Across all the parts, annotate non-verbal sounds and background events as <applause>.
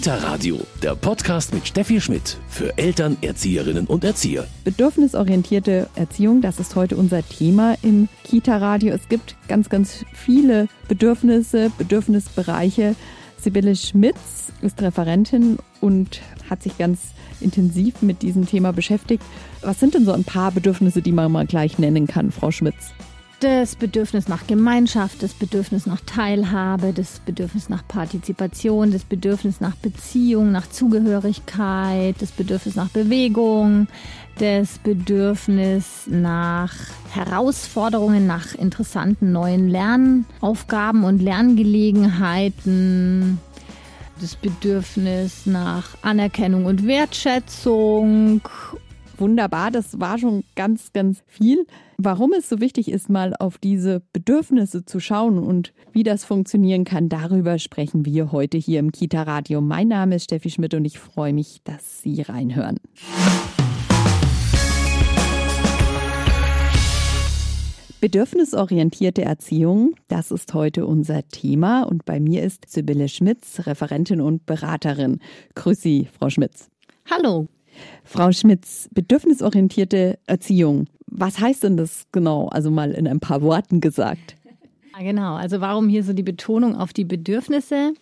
Kita Radio, der Podcast mit Steffi Schmidt für Eltern, Erzieherinnen und Erzieher. Bedürfnisorientierte Erziehung, das ist heute unser Thema im Kita Radio. Es gibt ganz, ganz viele Bedürfnisse, Bedürfnisbereiche. Sibylle Schmitz ist Referentin und hat sich ganz intensiv mit diesem Thema beschäftigt. Was sind denn so ein paar Bedürfnisse, die man mal gleich nennen kann, Frau Schmitz? Das Bedürfnis nach Gemeinschaft, das Bedürfnis nach Teilhabe, das Bedürfnis nach Partizipation, das Bedürfnis nach Beziehung, nach Zugehörigkeit, das Bedürfnis nach Bewegung, das Bedürfnis nach Herausforderungen, nach interessanten neuen Lernaufgaben und Lerngelegenheiten, das Bedürfnis nach Anerkennung und Wertschätzung wunderbar. Das war schon ganz, ganz viel. Warum es so wichtig ist, mal auf diese Bedürfnisse zu schauen und wie das funktionieren kann, darüber sprechen wir heute hier im Kita Radio. Mein Name ist Steffi Schmidt und ich freue mich, dass Sie reinhören. Bedürfnisorientierte Erziehung, das ist heute unser Thema und bei mir ist Sibylle Schmitz, Referentin und Beraterin. Grüß Sie, Frau Schmitz. Hallo. Frau Schmitz, bedürfnisorientierte Erziehung. Was heißt denn das genau? Also mal in ein paar Worten gesagt. Ja, genau. Also warum hier so die Betonung auf die Bedürfnisse?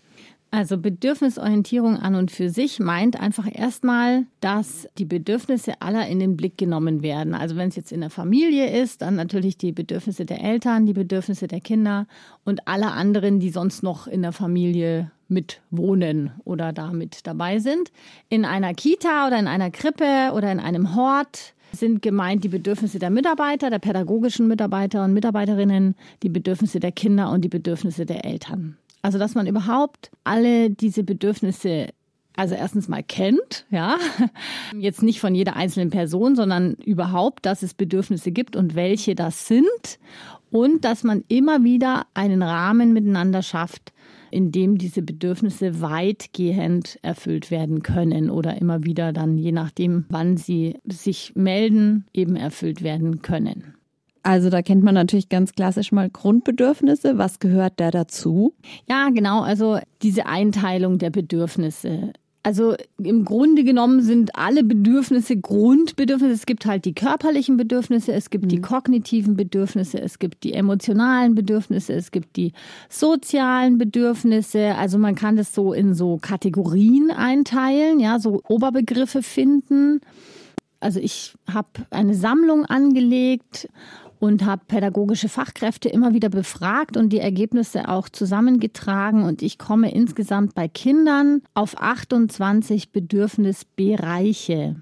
Also Bedürfnisorientierung an und für sich meint einfach erstmal, dass die Bedürfnisse aller in den Blick genommen werden. Also wenn es jetzt in der Familie ist, dann natürlich die Bedürfnisse der Eltern, die Bedürfnisse der Kinder und aller anderen, die sonst noch in der Familie mit wohnen oder da mit dabei sind. In einer Kita oder in einer Krippe oder in einem Hort sind gemeint die Bedürfnisse der Mitarbeiter, der pädagogischen Mitarbeiter und Mitarbeiterinnen, die Bedürfnisse der Kinder und die Bedürfnisse der Eltern. Also, dass man überhaupt alle diese Bedürfnisse also erstens mal kennt, ja, <laughs> jetzt nicht von jeder einzelnen Person, sondern überhaupt, dass es Bedürfnisse gibt und welche das sind und dass man immer wieder einen Rahmen miteinander schafft, in dem diese Bedürfnisse weitgehend erfüllt werden können oder immer wieder dann, je nachdem, wann sie sich melden, eben erfüllt werden können. Also da kennt man natürlich ganz klassisch mal Grundbedürfnisse. Was gehört da dazu? Ja, genau. Also diese Einteilung der Bedürfnisse. Also im Grunde genommen sind alle Bedürfnisse Grundbedürfnisse. Es gibt halt die körperlichen Bedürfnisse, es gibt mhm. die kognitiven Bedürfnisse, es gibt die emotionalen Bedürfnisse, es gibt die sozialen Bedürfnisse. Also man kann das so in so Kategorien einteilen, ja, so Oberbegriffe finden. Also ich habe eine Sammlung angelegt und habe pädagogische Fachkräfte immer wieder befragt und die Ergebnisse auch zusammengetragen. Und ich komme insgesamt bei Kindern auf 28 Bedürfnisbereiche.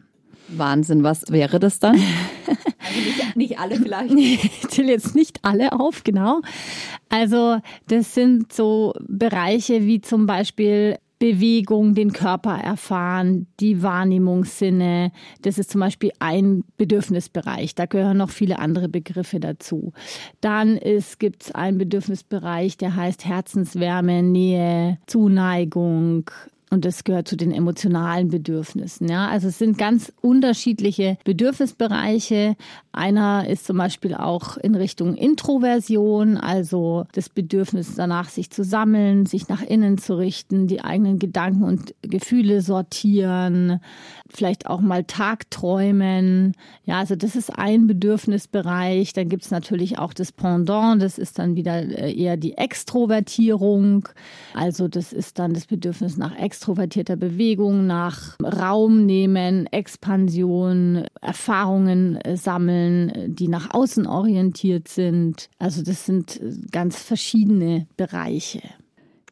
Wahnsinn, was wäre das dann? Also nicht, nicht alle <laughs> vielleicht. ich zähle jetzt nicht alle auf, genau. Also das sind so Bereiche wie zum Beispiel Bewegung, den Körper erfahren, die Wahrnehmungssinne. Das ist zum Beispiel ein Bedürfnisbereich. Da gehören noch viele andere Begriffe dazu. Dann gibt es einen Bedürfnisbereich, der heißt Herzenswärme, Nähe, Zuneigung, und das gehört zu den emotionalen Bedürfnissen. Ja, also es sind ganz unterschiedliche Bedürfnisbereiche. Einer ist zum Beispiel auch in Richtung Introversion, also das Bedürfnis danach, sich zu sammeln, sich nach innen zu richten, die eigenen Gedanken und Gefühle sortieren, vielleicht auch mal Tagträumen. Ja, also das ist ein Bedürfnisbereich. Dann gibt es natürlich auch das Pendant, das ist dann wieder äh, eher die Extrovertierung. Also das ist dann das Bedürfnis nach Extrovertierung extrovertierter Bewegung, nach Raum nehmen, Expansion, Erfahrungen äh, sammeln, äh, die nach außen orientiert sind. Also das sind äh, ganz verschiedene Bereiche.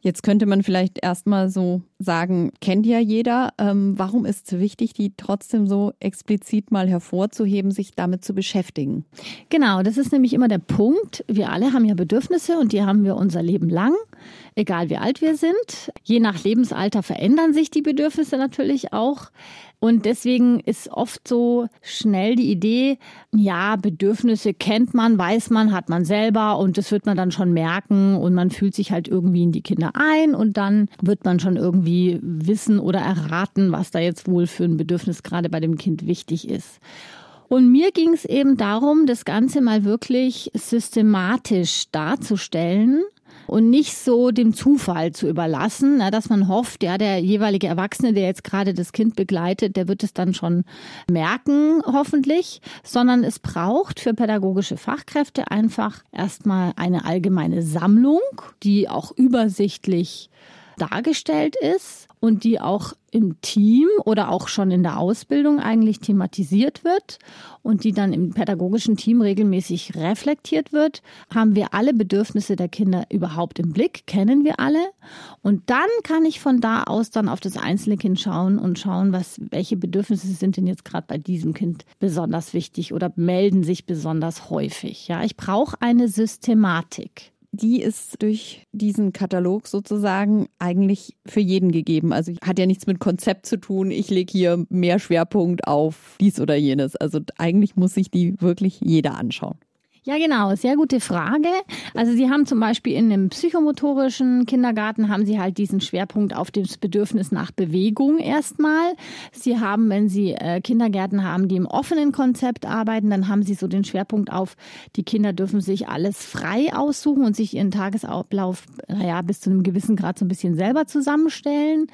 Jetzt könnte man vielleicht erstmal so sagen, kennt ja jeder. Ähm, warum ist es wichtig, die trotzdem so explizit mal hervorzuheben, sich damit zu beschäftigen? Genau, das ist nämlich immer der Punkt. Wir alle haben ja Bedürfnisse und die haben wir unser Leben lang, egal wie alt wir sind. Je nach Lebensalter verändern sich die Bedürfnisse natürlich auch. Und deswegen ist oft so schnell die Idee, ja, Bedürfnisse kennt man, weiß man, hat man selber und das wird man dann schon merken und man fühlt sich halt irgendwie in die Kinder ein und dann wird man schon irgendwie wissen oder erraten, was da jetzt wohl für ein Bedürfnis gerade bei dem Kind wichtig ist. Und mir ging es eben darum, das Ganze mal wirklich systematisch darzustellen und nicht so dem Zufall zu überlassen, na, dass man hofft, ja, der jeweilige Erwachsene, der jetzt gerade das Kind begleitet, der wird es dann schon merken, hoffentlich, sondern es braucht für pädagogische Fachkräfte einfach erstmal eine allgemeine Sammlung, die auch übersichtlich dargestellt ist und die auch im Team oder auch schon in der Ausbildung eigentlich thematisiert wird und die dann im pädagogischen Team regelmäßig reflektiert wird, haben wir alle Bedürfnisse der Kinder überhaupt im Blick, kennen wir alle und dann kann ich von da aus dann auf das einzelne Kind schauen und schauen, was welche Bedürfnisse sind denn jetzt gerade bei diesem Kind besonders wichtig oder melden sich besonders häufig. Ja, ich brauche eine Systematik die ist durch diesen Katalog sozusagen eigentlich für jeden gegeben. Also hat ja nichts mit Konzept zu tun. Ich lege hier mehr Schwerpunkt auf dies oder jenes. Also eigentlich muss sich die wirklich jeder anschauen. Ja, genau, sehr gute Frage. Also Sie haben zum Beispiel in einem psychomotorischen Kindergarten haben Sie halt diesen Schwerpunkt auf das Bedürfnis nach Bewegung erstmal. Sie haben, wenn Sie äh, Kindergärten haben, die im offenen Konzept arbeiten, dann haben Sie so den Schwerpunkt auf, die Kinder dürfen sich alles frei aussuchen und sich ihren Tagesablauf, naja, bis zu einem gewissen Grad so ein bisschen selber zusammenstellen.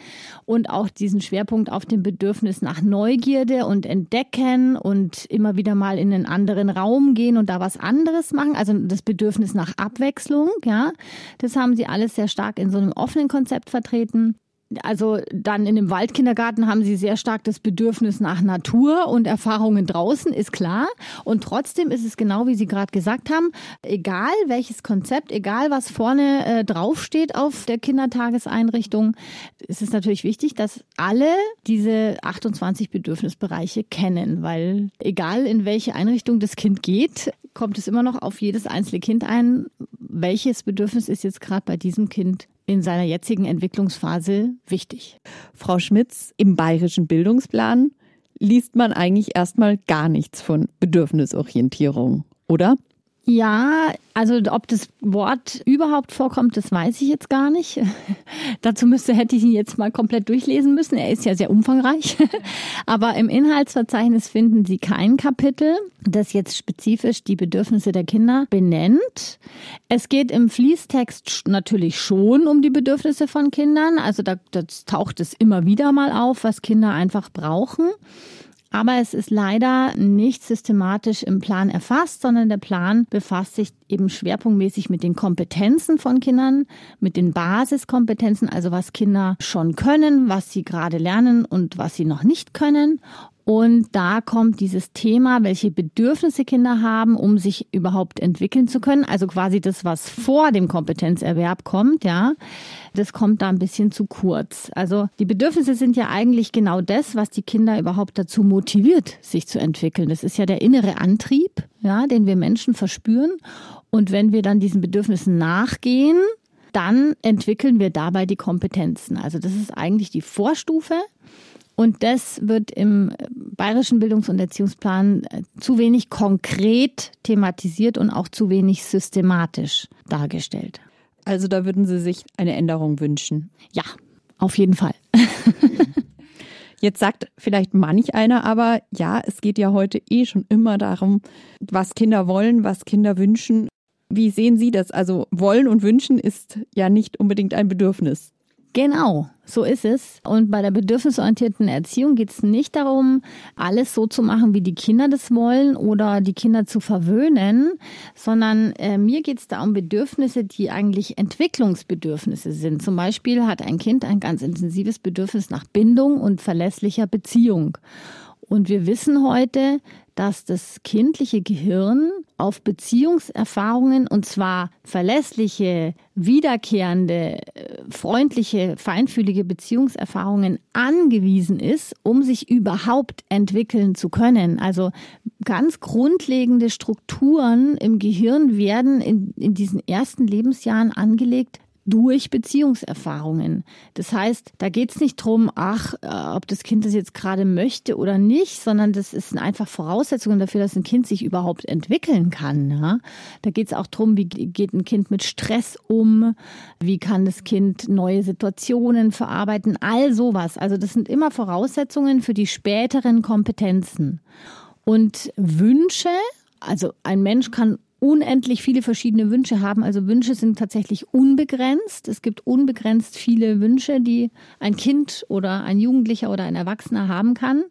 Und auch diesen Schwerpunkt auf dem Bedürfnis nach Neugierde und Entdecken und immer wieder mal in einen anderen Raum gehen und da was anderes anderes machen, also das Bedürfnis nach Abwechslung, ja. Das haben sie alles sehr stark in so einem offenen Konzept vertreten also dann in dem Waldkindergarten haben sie sehr stark das Bedürfnis nach Natur und Erfahrungen draußen, ist klar. Und trotzdem ist es genau, wie Sie gerade gesagt haben, egal welches Konzept, egal was vorne äh, draufsteht auf der Kindertageseinrichtung, ist es natürlich wichtig, dass alle diese 28 Bedürfnisbereiche kennen, weil egal in welche Einrichtung das Kind geht, kommt es immer noch auf jedes einzelne Kind ein, welches Bedürfnis ist jetzt gerade bei diesem Kind in seiner jetzigen Entwicklungsphase wichtig. Frau Schmitz, im bayerischen Bildungsplan liest man eigentlich erstmal gar nichts von Bedürfnisorientierung, oder? Ja, also ob das Wort überhaupt vorkommt, das weiß ich jetzt gar nicht. <laughs> Dazu müsste hätte ich ihn jetzt mal komplett durchlesen müssen. Er ist ja sehr umfangreich. <laughs> Aber im Inhaltsverzeichnis finden Sie kein Kapitel, das jetzt spezifisch die Bedürfnisse der Kinder benennt. Es geht im Fließtext natürlich schon um die Bedürfnisse von Kindern. Also da taucht es immer wieder mal auf, was Kinder einfach brauchen. Aber es ist leider nicht systematisch im Plan erfasst, sondern der Plan befasst sich eben schwerpunktmäßig mit den Kompetenzen von Kindern, mit den Basiskompetenzen, also was Kinder schon können, was sie gerade lernen und was sie noch nicht können und da kommt dieses Thema, welche Bedürfnisse Kinder haben, um sich überhaupt entwickeln zu können. Also quasi das, was vor dem Kompetenzerwerb kommt, ja. Das kommt da ein bisschen zu kurz. Also die Bedürfnisse sind ja eigentlich genau das, was die Kinder überhaupt dazu motiviert, sich zu entwickeln. Das ist ja der innere Antrieb, ja, den wir Menschen verspüren. Und wenn wir dann diesen Bedürfnissen nachgehen, dann entwickeln wir dabei die Kompetenzen. Also das ist eigentlich die Vorstufe. Und das wird im bayerischen Bildungs- und Erziehungsplan äh, zu wenig konkret thematisiert und auch zu wenig systematisch dargestellt. Also da würden Sie sich eine Änderung wünschen? Ja, auf jeden Fall. <laughs> Jetzt sagt vielleicht manch einer aber, ja, es geht ja heute eh schon immer darum, was Kinder wollen, was Kinder wünschen. Wie sehen Sie das? Also wollen und wünschen ist ja nicht unbedingt ein Bedürfnis. Genau, so ist es. Und bei der bedürfnisorientierten Erziehung geht es nicht darum, alles so zu machen, wie die Kinder das wollen oder die Kinder zu verwöhnen, sondern äh, mir geht es da um Bedürfnisse, die eigentlich Entwicklungsbedürfnisse sind. Zum Beispiel hat ein Kind ein ganz intensives Bedürfnis nach Bindung und verlässlicher Beziehung. Und wir wissen heute, dass das kindliche Gehirn auf Beziehungserfahrungen und zwar verlässliche, wiederkehrende, äh, freundliche, feinfühlige Beziehungserfahrungen angewiesen ist, um sich überhaupt entwickeln zu können. Also ganz grundlegende Strukturen im Gehirn werden in, in diesen ersten Lebensjahren angelegt, durch Beziehungserfahrungen. Das heißt, da geht es nicht drum, ach, äh, ob das Kind das jetzt gerade möchte oder nicht, sondern das ist einfach Voraussetzungen dafür, dass ein Kind sich überhaupt entwickeln kann. Ja? Da geht es auch drum, wie geht ein Kind mit Stress um, wie kann das Kind neue Situationen verarbeiten, all sowas. Also das sind immer Voraussetzungen für die späteren Kompetenzen. Und Wünsche, also ein Mensch kann unendlich viele verschiedene Wünsche haben. Also Wünsche sind tatsächlich unbegrenzt. Es gibt unbegrenzt viele Wünsche, die ein Kind oder ein Jugendlicher oder ein Erwachsener haben kann.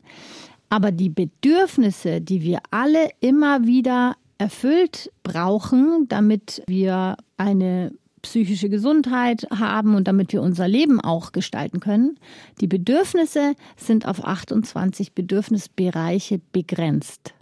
Aber die Bedürfnisse, die wir alle immer wieder erfüllt brauchen, damit wir eine psychische Gesundheit haben und damit wir unser Leben auch gestalten können. Die Bedürfnisse sind auf 28 Bedürfnisbereiche begrenzt.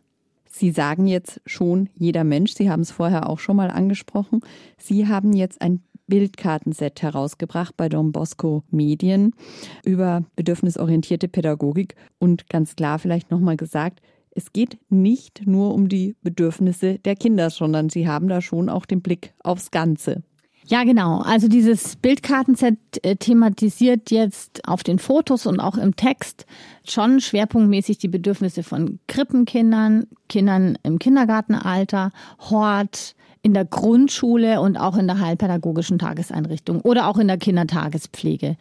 Sie sagen jetzt schon jeder Mensch, Sie haben es vorher auch schon mal angesprochen, Sie haben jetzt ein Bildkartenset herausgebracht bei Don Bosco Medien über bedürfnisorientierte Pädagogik und ganz klar vielleicht nochmal gesagt, es geht nicht nur um die Bedürfnisse der Kinder, sondern Sie haben da schon auch den Blick aufs Ganze. Ja, genau. Also dieses Bildkartenset äh, thematisiert jetzt auf den Fotos und auch im Text schon schwerpunktmäßig die Bedürfnisse von Krippenkindern, Kindern im Kindergartenalter, Hort, in der Grundschule und auch in der heilpädagogischen Tageseinrichtung oder auch in der Kindertagespflege.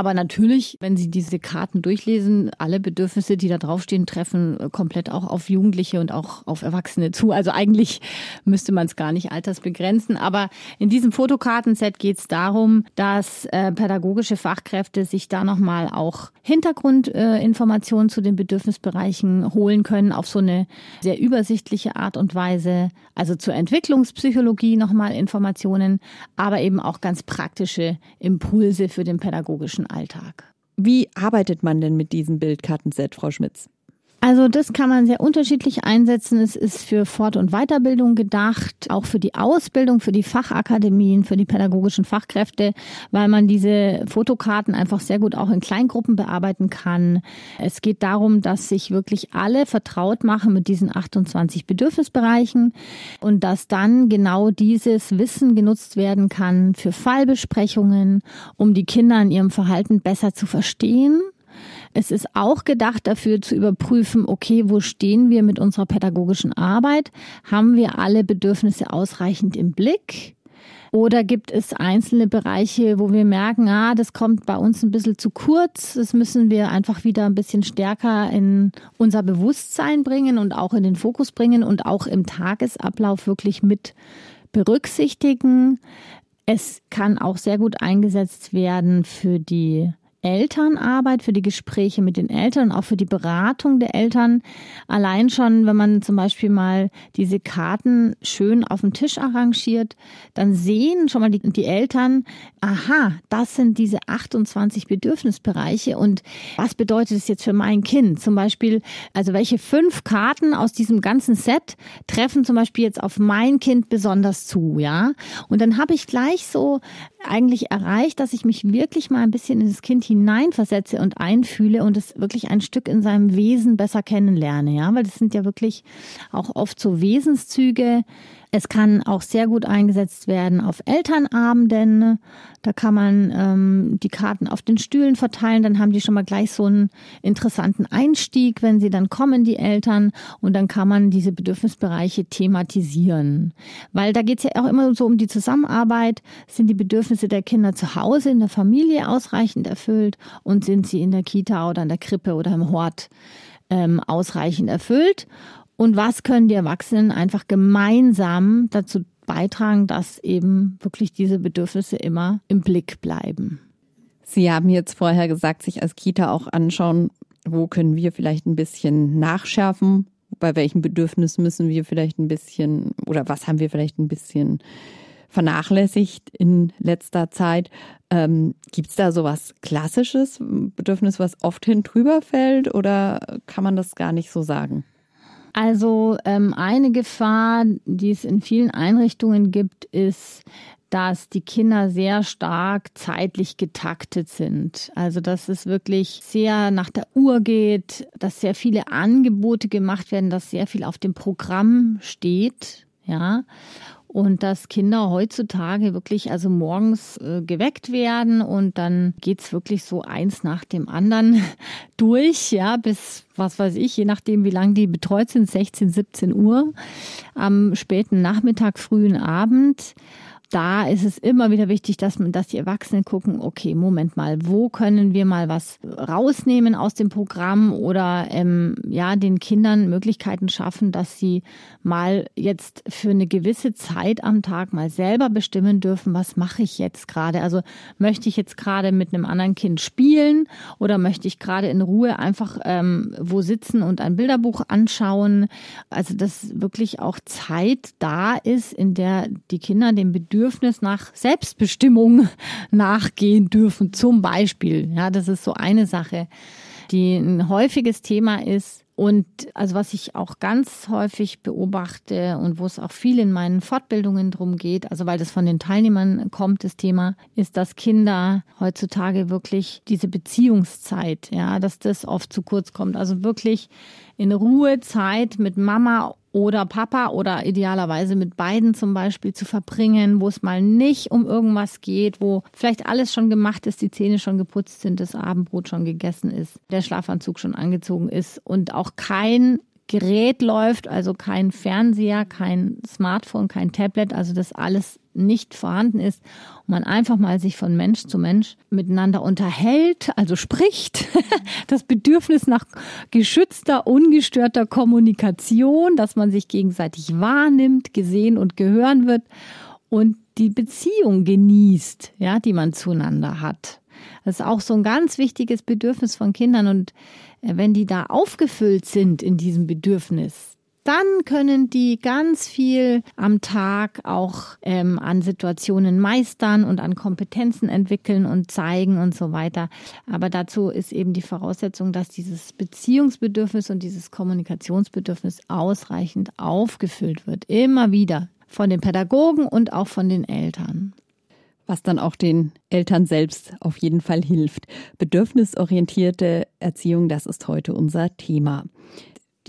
Aber natürlich, wenn Sie diese Karten durchlesen, alle Bedürfnisse, die da draufstehen, treffen komplett auch auf Jugendliche und auch auf Erwachsene zu. Also eigentlich müsste man es gar nicht altersbegrenzen. Aber in diesem Fotokartenset geht es darum, dass äh, pädagogische Fachkräfte sich da nochmal auch Hintergrundinformationen äh, zu den Bedürfnisbereichen holen können auf so eine sehr übersichtliche Art und Weise. Also zur Entwicklungspsychologie nochmal Informationen, aber eben auch ganz praktische Impulse für den pädagogischen Alltag. Wie arbeitet man denn mit diesem Bildkartenset, Frau Schmitz? Also das kann man sehr unterschiedlich einsetzen. Es ist für Fort- und Weiterbildung gedacht, auch für die Ausbildung, für die Fachakademien, für die pädagogischen Fachkräfte, weil man diese Fotokarten einfach sehr gut auch in Kleingruppen bearbeiten kann. Es geht darum, dass sich wirklich alle vertraut machen mit diesen 28 Bedürfnisbereichen und dass dann genau dieses Wissen genutzt werden kann für Fallbesprechungen, um die Kinder in ihrem Verhalten besser zu verstehen es ist auch gedacht dafür zu überprüfen, okay, wo stehen wir mit unserer pädagogischen Arbeit? Haben wir alle Bedürfnisse ausreichend im Blick? Oder gibt es einzelne Bereiche, wo wir merken, ah, das kommt bei uns ein bisschen zu kurz. Das müssen wir einfach wieder ein bisschen stärker in unser Bewusstsein bringen und auch in den Fokus bringen und auch im Tagesablauf wirklich mit berücksichtigen. Es kann auch sehr gut eingesetzt werden für die Elternarbeit, für die Gespräche mit den Eltern, auch für die Beratung der Eltern. Allein schon, wenn man zum Beispiel mal diese Karten schön auf dem Tisch arrangiert, dann sehen schon mal die, die Eltern, aha, das sind diese 28 Bedürfnisbereiche und was bedeutet es jetzt für mein Kind? Zum Beispiel, also welche fünf Karten aus diesem ganzen Set treffen zum Beispiel jetzt auf mein Kind besonders zu, ja? Und dann habe ich gleich so eigentlich erreicht, dass ich mich wirklich mal ein bisschen in das Kind hineinversetze und einfühle und es wirklich ein Stück in seinem Wesen besser kennenlerne, ja, weil das sind ja wirklich auch oft so Wesenszüge, es kann auch sehr gut eingesetzt werden auf Elternabenden. Da kann man ähm, die Karten auf den Stühlen verteilen. Dann haben die schon mal gleich so einen interessanten Einstieg, wenn sie dann kommen, die Eltern. Und dann kann man diese Bedürfnisbereiche thematisieren. Weil da geht es ja auch immer so um die Zusammenarbeit. Sind die Bedürfnisse der Kinder zu Hause in der Familie ausreichend erfüllt und sind sie in der Kita oder in der Krippe oder im Hort ähm, ausreichend erfüllt? Und was können die Erwachsenen einfach gemeinsam dazu beitragen, dass eben wirklich diese Bedürfnisse immer im Blick bleiben? Sie haben jetzt vorher gesagt, sich als Kita auch anschauen, wo können wir vielleicht ein bisschen nachschärfen, bei welchen Bedürfnissen müssen wir vielleicht ein bisschen oder was haben wir vielleicht ein bisschen vernachlässigt in letzter Zeit. Ähm, Gibt es da so was Klassisches, Bedürfnis, was oft hin drüber fällt oder kann man das gar nicht so sagen? Also ähm, eine Gefahr, die es in vielen Einrichtungen gibt, ist, dass die Kinder sehr stark zeitlich getaktet sind. Also dass es wirklich sehr nach der Uhr geht, dass sehr viele Angebote gemacht werden, dass sehr viel auf dem Programm steht. Ja. Und dass Kinder heutzutage wirklich also morgens äh, geweckt werden und dann geht's wirklich so eins nach dem anderen <laughs> durch, ja, bis, was weiß ich, je nachdem, wie lange die betreut sind, 16, 17 Uhr am späten Nachmittag, frühen Abend. Da ist es immer wieder wichtig, dass man, dass die Erwachsenen gucken, okay, Moment mal, wo können wir mal was rausnehmen aus dem Programm oder ähm, ja, den Kindern Möglichkeiten schaffen, dass sie mal jetzt für eine gewisse Zeit am Tag mal selber bestimmen dürfen, was mache ich jetzt gerade? Also möchte ich jetzt gerade mit einem anderen Kind spielen oder möchte ich gerade in Ruhe einfach ähm, wo sitzen und ein Bilderbuch anschauen? Also dass wirklich auch Zeit da ist, in der die Kinder dem Bedürfnis nach Selbstbestimmung <laughs> nachgehen dürfen. Zum Beispiel, ja, das ist so eine Sache, die ein häufiges Thema ist. Und also was ich auch ganz häufig beobachte und wo es auch viel in meinen Fortbildungen drum geht, also weil das von den Teilnehmern kommt, das Thema, ist, dass Kinder heutzutage wirklich diese Beziehungszeit, ja, dass das oft zu kurz kommt. Also wirklich in Ruhe Zeit mit Mama oder Papa oder idealerweise mit beiden zum Beispiel zu verbringen, wo es mal nicht um irgendwas geht, wo vielleicht alles schon gemacht ist, die Zähne schon geputzt sind, das Abendbrot schon gegessen ist, der Schlafanzug schon angezogen ist und auch kein Gerät läuft, also kein Fernseher, kein Smartphone, kein Tablet, also das alles nicht vorhanden ist und man einfach mal sich von Mensch zu Mensch miteinander unterhält, also spricht, <laughs> das Bedürfnis nach geschützter, ungestörter Kommunikation, dass man sich gegenseitig wahrnimmt, gesehen und gehören wird und die Beziehung genießt, ja, die man zueinander hat. Das ist auch so ein ganz wichtiges Bedürfnis von Kindern und äh, wenn die da aufgefüllt sind in diesem Bedürfnis, dann können die ganz viel am Tag auch ähm, an Situationen meistern und an Kompetenzen entwickeln und zeigen und so weiter. Aber dazu ist eben die Voraussetzung, dass dieses Beziehungsbedürfnis und dieses Kommunikationsbedürfnis ausreichend aufgefüllt wird. Immer wieder von den Pädagogen und auch von den Eltern was dann auch den Eltern selbst auf jeden Fall hilft. Bedürfnisorientierte Erziehung, das ist heute unser Thema.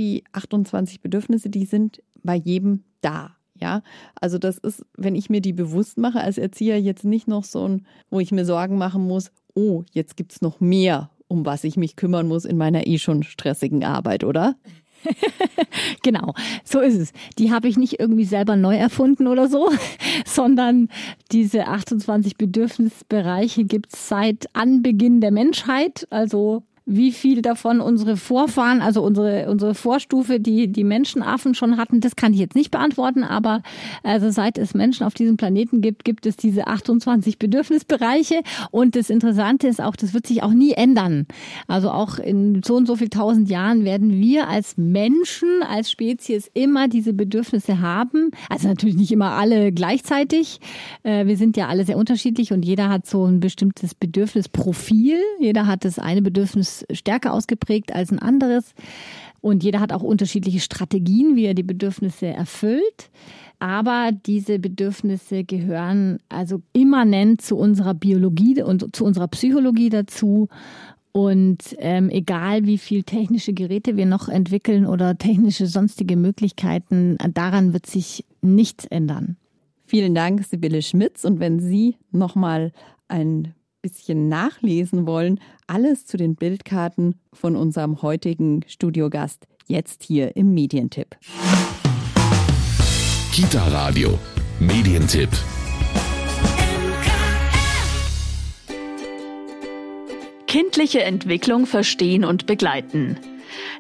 Die 28 Bedürfnisse, die sind bei jedem da. Ja, also das ist, wenn ich mir die bewusst mache als Erzieher, jetzt nicht noch so ein, wo ich mir Sorgen machen muss, oh, jetzt gibt es noch mehr, um was ich mich kümmern muss in meiner eh schon stressigen Arbeit, oder? <laughs> genau, so ist es. Die habe ich nicht irgendwie selber neu erfunden oder so, <laughs> sondern diese 28 Bedürfnisbereiche gibt es seit Anbeginn der Menschheit, also wie viel davon unsere Vorfahren, also unsere, unsere Vorstufe, die, die Menschenaffen schon hatten, das kann ich jetzt nicht beantworten, aber also seit es Menschen auf diesem Planeten gibt, gibt es diese 28 Bedürfnisbereiche und das Interessante ist auch, das wird sich auch nie ändern. Also auch in so und so viel tausend Jahren werden wir als Menschen, als Spezies immer diese Bedürfnisse haben. Also natürlich nicht immer alle gleichzeitig. Äh, wir sind ja alle sehr unterschiedlich und jeder hat so ein bestimmtes Bedürfnisprofil. Jeder hat das eine Bedürfnis stärker ausgeprägt als ein anderes. Und jeder hat auch unterschiedliche Strategien, wie er die Bedürfnisse erfüllt. Aber diese Bedürfnisse gehören also immanent zu unserer Biologie und zu unserer Psychologie dazu. Und ähm, egal wie viel technische Geräte wir noch entwickeln oder technische sonstige Möglichkeiten, daran wird sich nichts ändern. Vielen Dank, Sibylle Schmitz. Und wenn Sie nochmal ein bisschen nachlesen wollen, alles zu den Bildkarten von unserem heutigen Studiogast jetzt hier im Medientipp. Kita Radio, Medientipp. Kindliche Entwicklung verstehen und begleiten.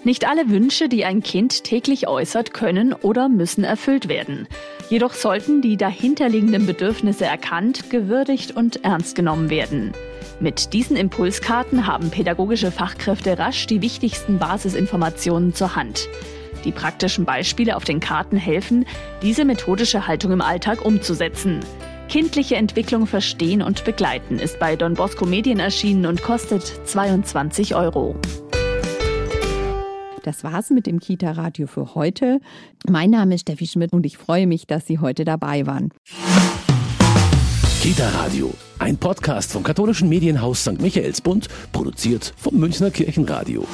Nicht alle Wünsche, die ein Kind täglich äußert, können oder müssen erfüllt werden. Jedoch sollten die dahinterliegenden Bedürfnisse erkannt, gewürdigt und ernst genommen werden. Mit diesen Impulskarten haben pädagogische Fachkräfte rasch die wichtigsten Basisinformationen zur Hand. Die praktischen Beispiele auf den Karten helfen, diese methodische Haltung im Alltag umzusetzen. Kindliche Entwicklung verstehen und begleiten ist bei Don Bosco Medien erschienen und kostet 22 Euro. Das war's mit dem Kita Radio für heute. Mein Name ist Steffi Schmidt und ich freue mich, dass Sie heute dabei waren. Kita Radio, ein Podcast vom katholischen Medienhaus St. Michaelsbund, produziert vom Münchner Kirchenradio.